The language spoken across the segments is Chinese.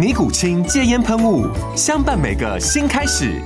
尼古清戒烟喷雾，相伴每个新开始。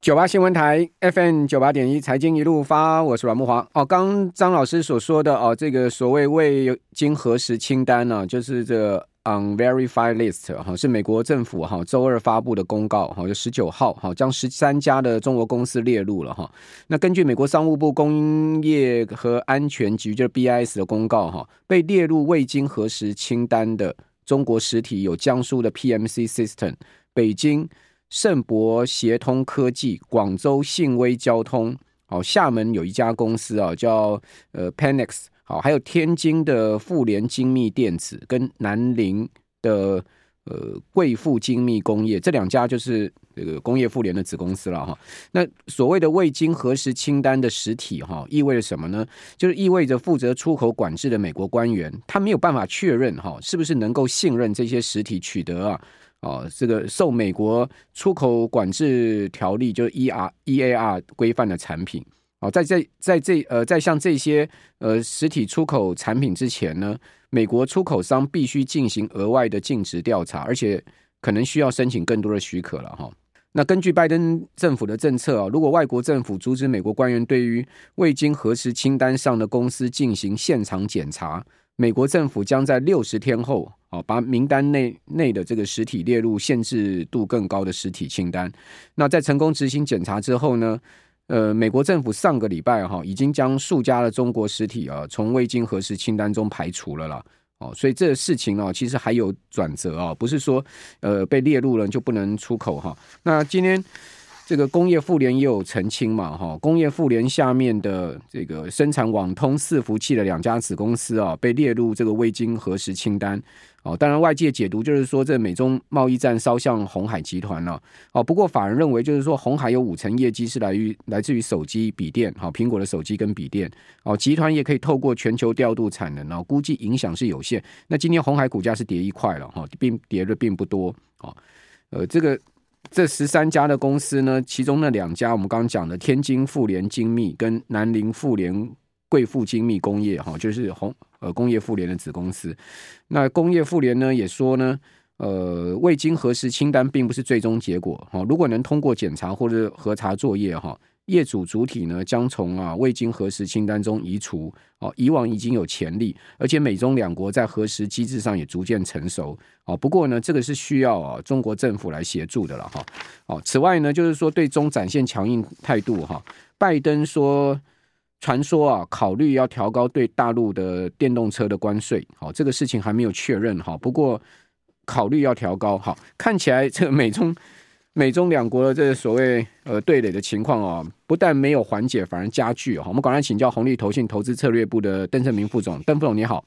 九八新闻台 FM 九八点一，财经一路发，我是阮慕华。哦，刚张老师所说的哦，这个所谓未经核实清单呢、就是这个 unverified list 哈，是美国政府哈周二发布的公告哈，就十九号哈，将十三家的中国公司列入了哈。那根据美国商务部工业和安全局就是 BIS 的公告哈，被列入未经核实清单的。中国实体有江苏的 PMC System、北京盛博协通科技、广州信威交通，好，厦门有一家公司啊，叫呃 Panex，好，还有天津的富联精密电子跟南宁的。呃，贵富精密工业这两家就是这个工业妇联的子公司了哈。那所谓的未经核实清单的实体哈，意味着什么呢？就是意味着负责出口管制的美国官员，他没有办法确认哈，是不是能够信任这些实体取得啊？哦，这个受美国出口管制条例就 E R E A R 规范的产品。哦，在这在这呃，在像这些呃实体出口产品之前呢，美国出口商必须进行额外的尽职调查，而且可能需要申请更多的许可了哈。那根据拜登政府的政策啊，如果外国政府阻止美国官员对于未经核实清单上的公司进行现场检查，美国政府将在六十天后啊，把名单内内的这个实体列入限制度更高的实体清单。那在成功执行检查之后呢，呃，美国政府上个礼拜哈已经将数家的中国实体啊从未经核实清单中排除了啦。哦，所以这个事情呢，其实还有转折啊，不是说呃被列入了就不能出口哈。那今天这个工业妇联也有澄清嘛哈，工业妇联下面的这个生产网通伺服器的两家子公司啊被列入这个未经核实清单。哦，当然，外界解读就是说，这美中贸易战烧向鸿海集团了。哦，不过法人认为，就是说，鸿海有五成业绩是来于来自于手机、笔电，好，苹果的手机跟笔电。哦，集团也可以透过全球调度产能，哦，估计影响是有限。那今天红海股价是跌一块了，哈，并跌的并不多。哦，呃，这个这十三家的公司呢，其中那两家我们刚刚讲的天津富联精密跟南宁富联贵富精密工业，哈，就是红。呃，工业富联的子公司，那工业富联呢也说呢，呃，未经核实清单并不是最终结果哈。如果能通过检查或者核查作业哈，业主主体呢将从啊未经核实清单中移除。哦，以往已经有潜力，而且美中两国在核实机制上也逐渐成熟。哦，不过呢，这个是需要啊中国政府来协助的了哈。哦，此外呢，就是说对中展现强硬态度哈。拜登说。传说啊，考虑要调高对大陆的电动车的关税，好，这个事情还没有确认哈。不过考虑要调高，好，看起来这个美中美中两国的这个所谓呃对垒的情况啊，不但没有缓解，反而加剧哈。我们赶快请教红利投信投资策略部的邓胜明副总，邓副总你好，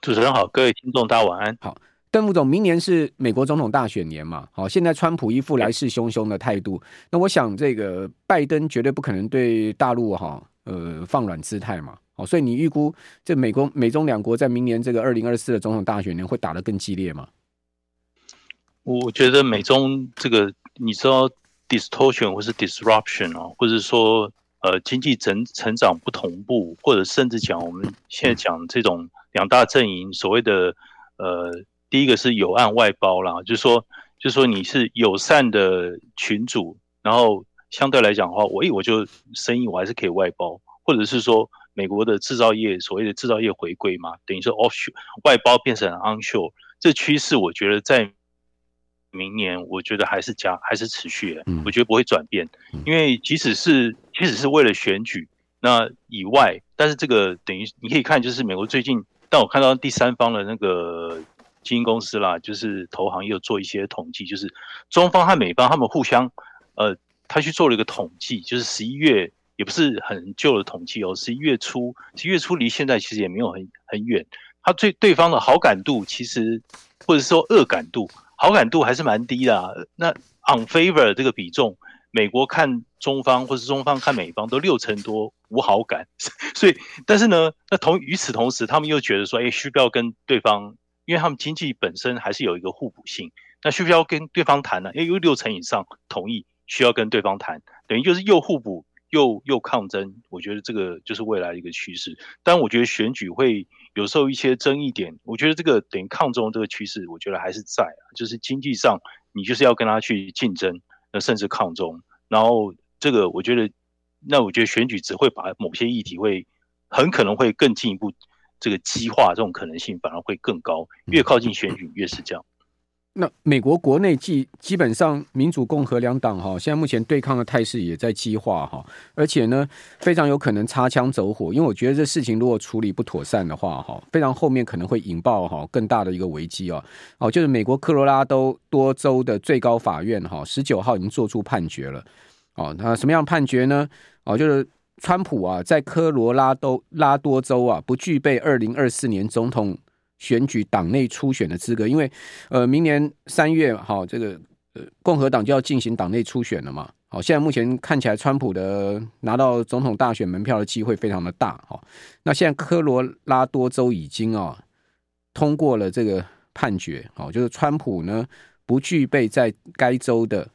主持人好，各位听众大家晚安，好。邓副总，明年是美国总统大选年嘛？好，现在川普一副来势汹汹的态度，那我想这个拜登绝对不可能对大陆哈呃放软姿态嘛。好，所以你预估这美国美中两国在明年这个二零二四的总统大选年会打得更激烈吗？我觉得美中这个你知道 distortion 或是 disruption 哦，或者说呃经济成成长不同步，或者甚至讲我们现在讲这种两大阵营所谓的呃。第一个是友岸外包啦，就是说，就是说你是友善的群主，然后相对来讲的话，我我就生意我还是可以外包，或者是说美国的制造业所谓的制造业回归嘛，等于说 offshore 外包变成 onshore，这趋势我觉得在明年，我觉得还是加，还是持续的，嗯，我觉得不会转变，因为即使是即使是为了选举那以外，但是这个等于你可以看，就是美国最近，但我看到第三方的那个基金公司啦，就是投行也有做一些统计，就是中方和美方他们互相，呃，他去做了一个统计，就是十一月也不是很旧的统计哦，十一月初，十一月初离现在其实也没有很很远。他对对方的好感度，其实或者说恶感度，好感度还是蛮低的啊。那 on favor 这个比重，美国看中方，或是中方看美方，都六成多无好感。所以，但是呢，那同与此同时，他们又觉得说，哎，需不要跟对方，因为他们经济本身还是有一个互补性，那需不需要跟对方谈呢？因为有六成以上同意需要跟对方谈，等于就是又互补又又抗争。我觉得这个就是未来的一个趋势。但我觉得选举会。有时候一些争议点，我觉得这个等于抗中这个趋势，我觉得还是在啊，就是经济上你就是要跟他去竞争，那甚至抗中，然后这个我觉得，那我觉得选举只会把某些议题会很可能会更进一步这个激化，这种可能性反而会更高，越靠近选举越是这样。那美国国内基基本上民主共和两党哈，现在目前对抗的态势也在激化哈，而且呢非常有可能擦枪走火，因为我觉得这事情如果处理不妥善的话哈，非常后面可能会引爆哈更大的一个危机哦。哦，就是美国科罗拉多多州的最高法院哈，十九号已经做出判决了。哦，那什么样判决呢？哦，就是川普啊在科罗拉多拉多州啊不具备二零二四年总统。选举党内初选的资格，因为呃，明年三月好，这个呃，共和党就要进行党内初选了嘛。好，现在目前看起来，川普的拿到总统大选门票的机会非常的大。好，那现在科罗拉多州已经啊通过了这个判决，好，就是川普呢不具备在该州的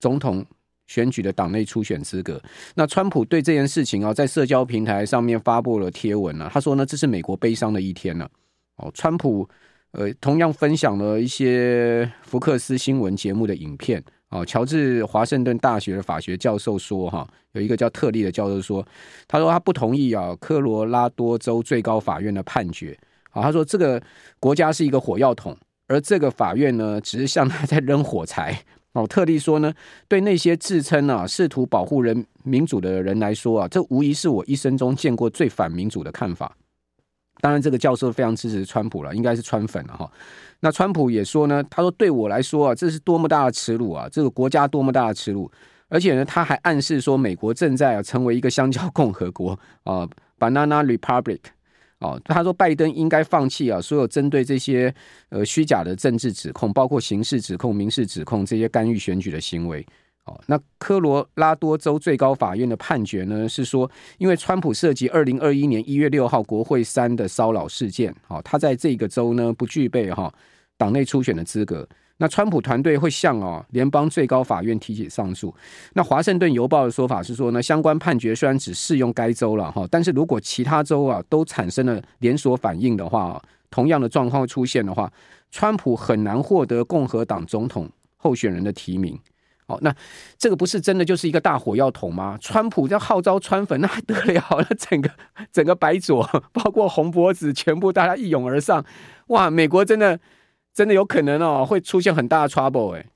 总统选举的党内初选资格。那川普对这件事情啊，在社交平台上面发布了贴文啊，他说呢，这是美国悲伤的一天呢。哦，川普呃，同样分享了一些福克斯新闻节目的影片。哦，乔治华盛顿大学的法学教授说，哈，有一个叫特利的教授说，他说他不同意啊，科罗拉多州最高法院的判决。啊，他说这个国家是一个火药桶，而这个法院呢，只是向他在扔火柴。哦，特利说呢，对那些自称啊试图保护人民主的人来说啊，这无疑是我一生中见过最反民主的看法。当然，这个教授非常支持川普了，应该是川粉了哈。那川普也说呢，他说对我来说啊，这是多么大的耻辱啊！这个国家多么大的耻辱，而且呢，他还暗示说，美国正在啊成为一个香蕉共和国啊，Banana Republic 哦。他说拜登应该放弃啊所有针对这些呃虚假的政治指控，包括刑事指控、民事指控这些干预选举的行为。那科罗拉多州最高法院的判决呢，是说，因为川普涉及二零二一年一月六号国会山的骚扰事件，好，他在这个州呢不具备哈党内初选的资格。那川普团队会向哦联邦最高法院提起上诉。那华盛顿邮报的说法是说呢，相关判决虽然只适用该州了哈，但是如果其他州啊都产生了连锁反应的话，同样的状况出现的话，川普很难获得共和党总统候选人的提名。好，那这个不是真的就是一个大火药桶吗？川普要号召川粉，那还得了？那整个整个白左，包括红脖子，全部大家一拥而上，哇！美国真的真的有可能哦，会出现很大的 trouble 哎。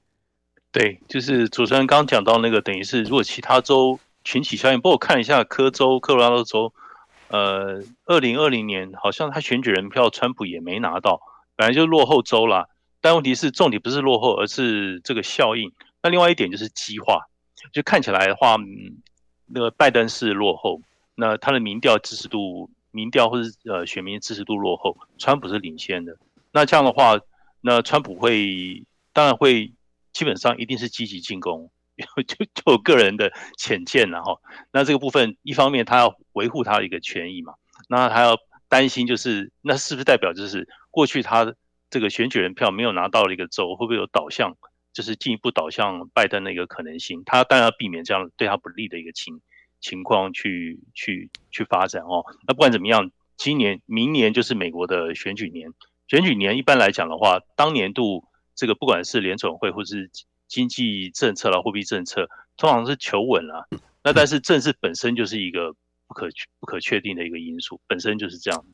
对，就是主持人刚刚讲到那个，等于是如果其他州群起效应，不过我看一下科州、科罗拉多州，呃，二零二零年好像他选举人票，川普也没拿到，本来就落后州啦。但问题是，重点不是落后，而是这个效应。那另外一点就是激化，就看起来的话，嗯，那个拜登是落后，那他的民调支持度、民调或是呃选民支持度落后，川普是领先的。那这样的话，那川普会当然会基本上一定是积极进攻，就就个人的浅见然后，那这个部分一方面他要维护他的一个权益嘛，那他要担心就是那是不是代表就是过去他这个选举人票没有拿到的一个州会不会有导向？就是进一步导向拜登的一个可能性，他当然要避免这样对他不利的一个情情况去去去发展哦。那不管怎么样，今年、明年就是美国的选举年。选举年一般来讲的话，当年度这个不管是联准会或是经济政策啦、货币政策，通常是求稳啦。那但是政治本身就是一个不可不可确定的一个因素，本身就是这样。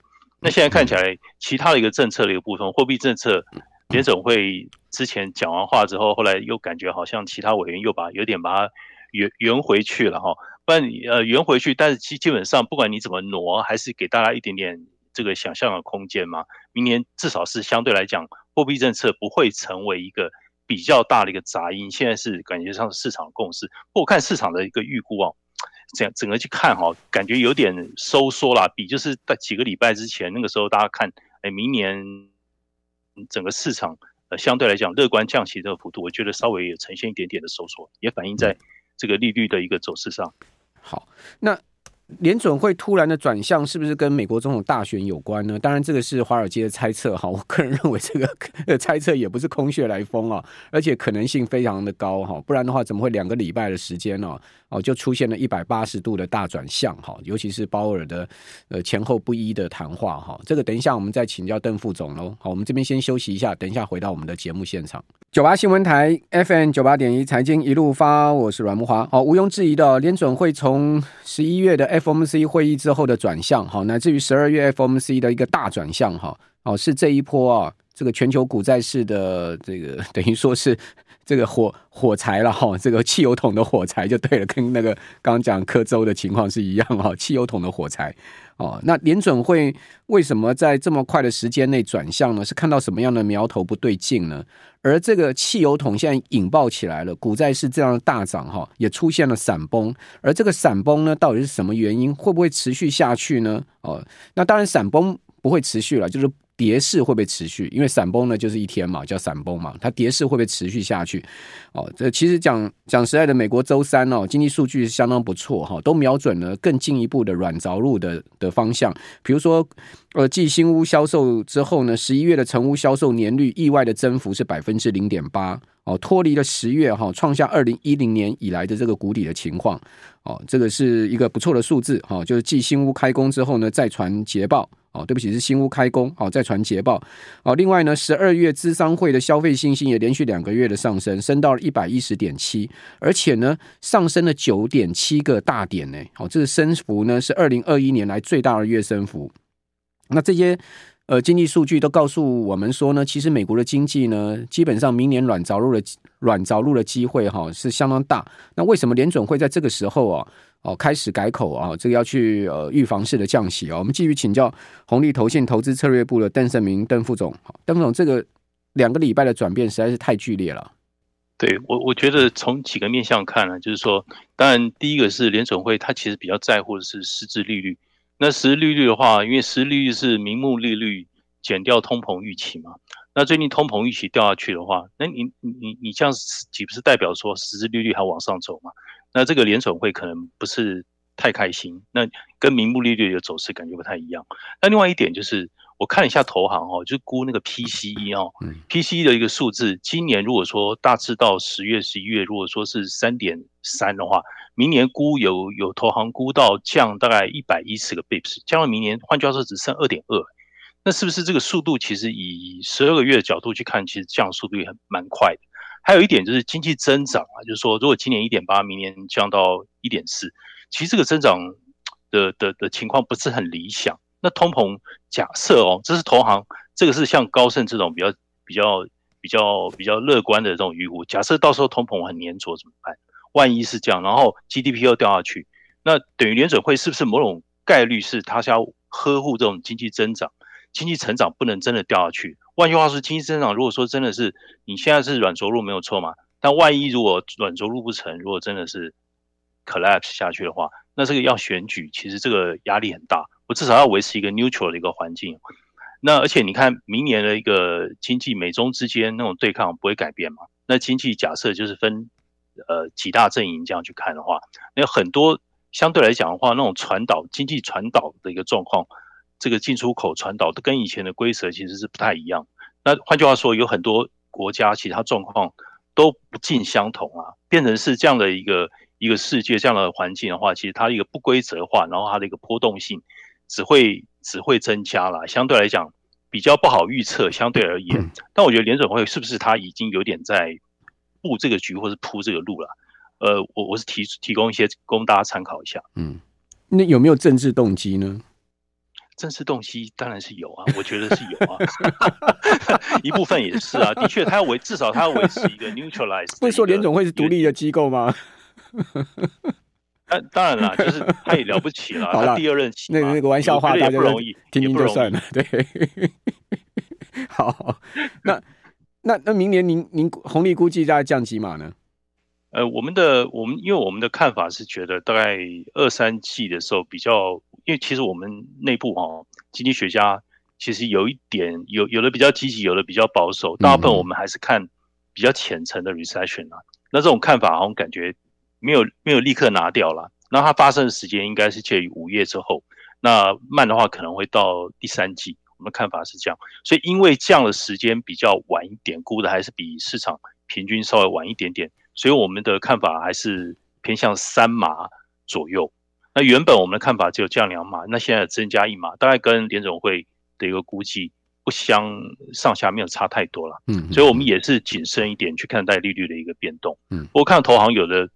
那现在看起来，其他的一个政策的一个部分，货币政策。联准会之前讲完话之后，后来又感觉好像其他委员又把有点把它圆圆回去了哈。不然呃圆回去，但是基基本上不管你怎么挪，还是给大家一点点这个想象的空间嘛。明年至少是相对来讲，货币政策不会成为一个比较大的一个杂音。现在是感觉上市场共识，不过我看市场的一个预估啊，整整个去看哈，感觉有点收缩啦，比就是在几个礼拜之前那个时候大家看，哎，明年整个市场呃相对来讲乐观降息的幅度，我觉得稍微也呈现一点点的收缩，也反映在这个利率的一个走势上。好，那联准会突然的转向，是不是跟美国总统大选有关呢？当然，这个是华尔街的猜测哈。我个人认为，这个猜测也不是空穴来风啊，而且可能性非常的高哈。不然的话，怎么会两个礼拜的时间呢？哦，就出现了一百八十度的大转向哈，尤其是鲍尔的呃前后不一的谈话哈。这个等一下我们再请教邓副总喽。好，我们这边先休息一下，等一下回到我们的节目现场。九八新闻台 FM 九八点一财经一路发，我是阮木华。好，毋庸置疑的，联准会从十一月的 FOMC 会议之后的转向，哈，乃至于十二月 FOMC 的一个大转向哈，哦，是这一波啊，这个全球股债市的这个 等于说是。这个火火柴了哈，这个汽油桶的火柴就对了，跟那个刚讲科州的情况是一样哈，汽油桶的火柴哦。那联准会为什么在这么快的时间内转向呢？是看到什么样的苗头不对劲呢？而这个汽油桶现在引爆起来了，股债是这样的大涨哈，也出现了闪崩。而这个闪崩呢，到底是什么原因？会不会持续下去呢？哦，那当然闪崩不会持续了，就是。跌势会不会持续？因为闪崩呢，就是一天嘛，叫闪崩嘛。它跌势会不会持续下去？哦，这其实讲讲实在的，美国周三哦，经济数据是相当不错哈，都瞄准了更进一步的软着陆的的方向。比如说，呃，继新屋销售之后呢，十一月的成屋销售年率意外的增幅是百分之零点八哦，脱离了十月哈创下二零一零年以来的这个谷底的情况哦，这个是一个不错的数字哈，就是继新屋开工之后呢，再传捷报。哦，对不起，是新屋开工，哦，再传捷报。哦，另外呢，十二月资商会的消费信心也连续两个月的上升，升到了一百一十点七，而且呢，上升了九点七个大点呢。哦，这个升幅呢是二零二一年来最大的月升幅。那这些呃经济数据都告诉我们说呢，其实美国的经济呢，基本上明年软着陆的软着陆的机会哈是相当大。那为什么联准会在这个时候啊？哦，开始改口啊，这个要去呃预防式的降息啊。我们继续请教红利投信投资策略部的邓胜明邓副总。好，邓副总，这个两个礼拜的转变实在是太剧烈了。对我，我觉得从几个面向看呢，就是说，当然第一个是联准会，它其实比较在乎的是实质利率。那实利率的话，因为实利率是名目利率减掉通膨预期嘛。那最近通膨预期掉下去的话，那你你你你这样岂不是代表说实质利率还往上走嘛？那这个联准会可能不是太开心，那跟名目利率的走势感觉不太一样。那另外一点就是，我看了一下投行哦，就估那个 PCE 哦，PCE 的一个数字，今年如果说大致到十月、十一月，如果说是三点三的话，明年估有有投行估到降大概一百一十个 bips，降到明年，换句话说只剩二点二，那是不是这个速度其实以十二个月的角度去看，其实降速度也很蛮快的。还有一点就是经济增长啊，就是说，如果今年一点八，明年降到一点四，其实这个增长的的的情况不是很理想。那通膨假设哦，这是投行，这个是像高盛这种比较比较比较比较乐观的这种预估。假设到时候通膨很黏着怎么办？万一是这样，然后 GDP 又掉下去，那等于联准会是不是某种概率是它是要呵护这种经济增长？经济成长不能真的掉下去。换句话说，经济增长如果说真的是你现在是软着陆没有错嘛？但万一如果软着陆不成，如果真的是 collapse 下去的话，那这个要选举，其实这个压力很大。我至少要维持一个 neutral 的一个环境。那而且你看明年的一个经济美中之间那种对抗不会改变嘛？那经济假设就是分呃几大阵营这样去看的话，那很多相对来讲的话，那种传导经济传导的一个状况。这个进出口传导都跟以前的规则其实是不太一样。那换句话说，有很多国家其他状况都不尽相同啊，变成是这样的一个一个世界这样的环境的话，其实它一个不规则化，然后它的一个波动性只会只会增加了。相对来讲比较不好预测，相对而言。但我觉得联准会是不是他已经有点在布这个局，或是铺这个路了？呃，我我是提提供一些供大家参考一下。嗯，那有没有政治动机呢？政治动机当然是有啊，我觉得是有啊，一部分也是啊，的确，他要维至少他要维持一个 neutralize。不是说联总会是独立的机构吗？当当然了，就是他也了不起了，好他第二任期，那个那个玩笑话大家不容易，听听就算了。对，好，那那那明年您您红利估计大概降几码呢？呃，我们的我们因为我们的看法是觉得大概二三季的时候比较，因为其实我们内部哈、哦、经济学家其实有一点有有的比较积极，有的比较保守，大部分我们还是看比较浅层的 recession 啊。嗯、那这种看法好像感觉没有没有立刻拿掉了，那它发生的时间应该是介于五月之后，那慢的话可能会到第三季。我们的看法是这样，所以因为这样的时间比较晚一点，估的还是比市场平均稍微晚一点点。所以我们的看法还是偏向三码左右。那原本我们的看法只有降两码，那现在增加一码，大概跟联总会的一个估计不相上下，没有差太多了。嗯，所以我们也是谨慎一点去看待利率的一个变动。嗯，不过看投行有的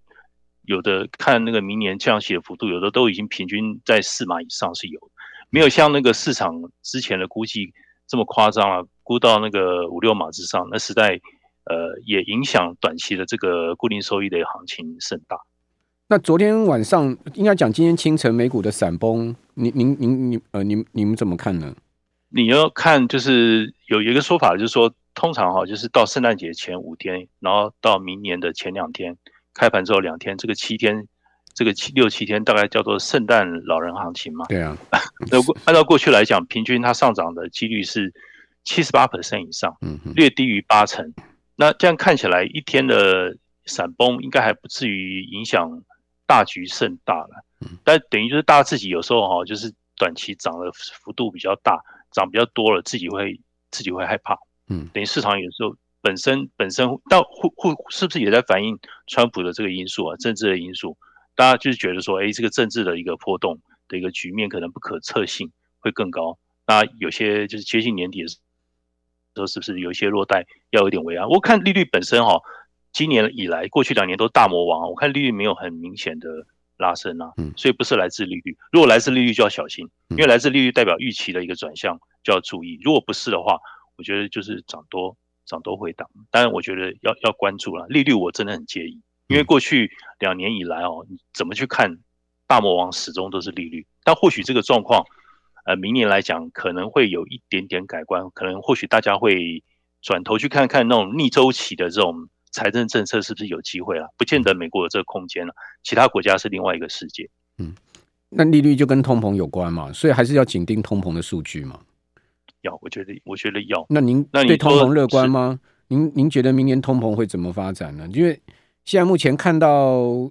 有的看那个明年降息的幅度，有的都已经平均在四码以上是有，没有像那个市场之前的估计这么夸张啊，估到那个五六码之上，那实在。呃，也影响短期的这个固定收益的行情甚大。那昨天晚上应该讲，今天清晨美股的闪崩，您您您您呃，您你们怎么看呢？你要看，就是有一个说法，就是说，通常哈，就是到圣诞节前五天，然后到明年的前两天开盘之后两天，这个七天，这个七六七天，大概叫做圣诞老人行情嘛。对啊，那按照过去来讲，平均它上涨的几率是七十八 percent 以上，嗯，略低于八成。那这样看起来，一天的闪崩应该还不至于影响大局甚大了。但等于就是大家自己有时候哈，就是短期涨的幅度比较大，涨比较多了，自己会自己会害怕。嗯，等于市场有时候本身本身到会会是不是也在反映川普的这个因素啊，政治的因素？大家就是觉得说，哎，这个政治的一个波动的一个局面可能不可测性会更高。那有些就是接近年底的时候。是不是有一些落袋要有点为安？我看利率本身哈，今年以来过去两年都大魔王，我看利率没有很明显的拉升啊，所以不是来自利率。如果来自利率就要小心，因为来自利率代表预期的一个转向就要注意。如果不是的话，我觉得就是涨多涨都回档。当然，我觉得要要关注了利率，我真的很介意，因为过去两年以来哦，你怎么去看大魔王始终都是利率，但或许这个状况。呃，明年来讲可能会有一点点改观，可能或许大家会转头去看看那种逆周期的这种财政政策是不是有机会了，不见得美国有这个空间了，其他国家是另外一个世界。嗯，那利率就跟通膨有关嘛，所以还是要紧盯通膨的数据嘛。要，我觉得，我觉得要。那您对通膨乐观吗？您您觉得明年通膨会怎么发展呢？因为现在目前看到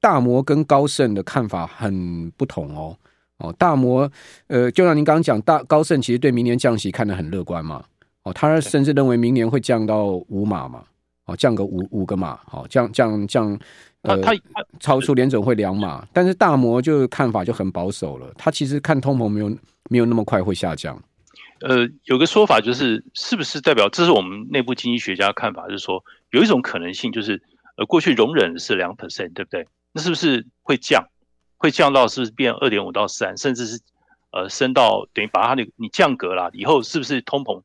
大摩跟高盛的看法很不同哦。哦，大摩，呃，就像您刚刚讲，大高盛其实对明年降息看得很乐观嘛。哦，他甚至认为明年会降到五码嘛。哦，降个五五个码，好、哦，降降降，呃，他超出联准会两码。但是大摩就看法就很保守了，他其实看通膨没有没有那么快会下降。呃，有个说法就是，是不是代表这是我们内部经济学家的看法，就是说有一种可能性就是，呃，过去容忍是两 percent，对不对？那是不是会降？会降到是不是变二点五到三，甚至是呃升到等于把它那个你降格了以后，是不是通膨？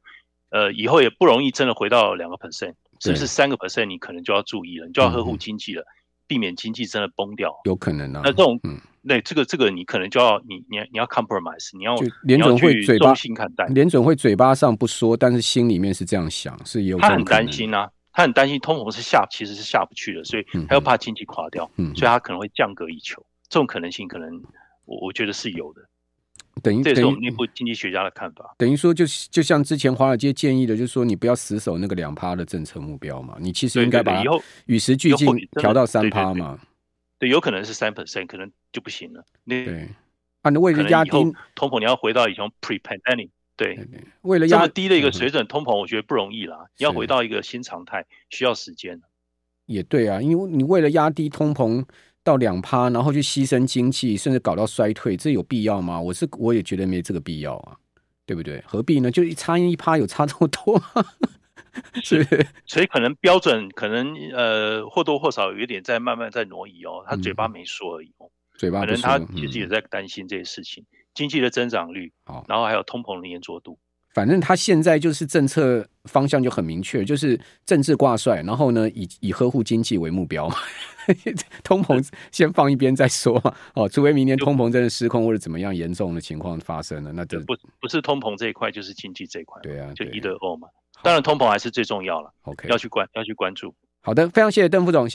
呃，以后也不容易真的回到两个 percent，是不是三个 percent？你可能就要注意了，你就要呵护经济了，嗯、避免经济真的崩掉。有可能啊。那这种，嗯，对，这个这个你可能就要你你你要 compromise，你要联准会嘴巴心看待，联准会嘴巴上不说，但是心里面是这样想，是有。他很担心啊，他很担心通膨是下其实是下不去的，所以他又怕经济垮掉，嗯，所以他可能会降格以求。这种可能性可能，我我觉得是有的，等于这是我们内部经济学家的看法。等于说，就就像之前华尔街建议的，就是说你不要死守那个两趴的政策目标嘛，你其实应该把以后与时俱进调到三趴嘛。对，有可能是三 percent，可能就不行了。对，啊，你为了压低通膨，你要回到以前 pre-pandemic，对，对，对，为了这么低的一个水准，通膨我觉得不容易啦。嗯、你要回到一个新常态，需要时间。也对啊，因为你为了压低通膨。到两趴，然后去牺牲经济，甚至搞到衰退，这有必要吗？我是我也觉得没这个必要啊，对不对？何必呢？就一差一趴，有差这么多吗？是，所以可能标准可能呃或多或少有一点在慢慢在挪移哦，他嘴巴没说而已哦，嘴巴可能他其实也在担心这些事情，经济的增长率，好，然后还有通膨的粘着度。反正他现在就是政策方向就很明确，就是政治挂帅，然后呢，以以呵护经济为目标嘛。通膨先放一边再说嘛。哦，除非明年通膨真的失控或者怎么样严重的情况发生了，那就不不是通膨这一块，就是经济这一块。对啊，就一的二嘛。当然，通膨还是最重要了。OK，要去关要去关注。好的，非常谢谢邓副总。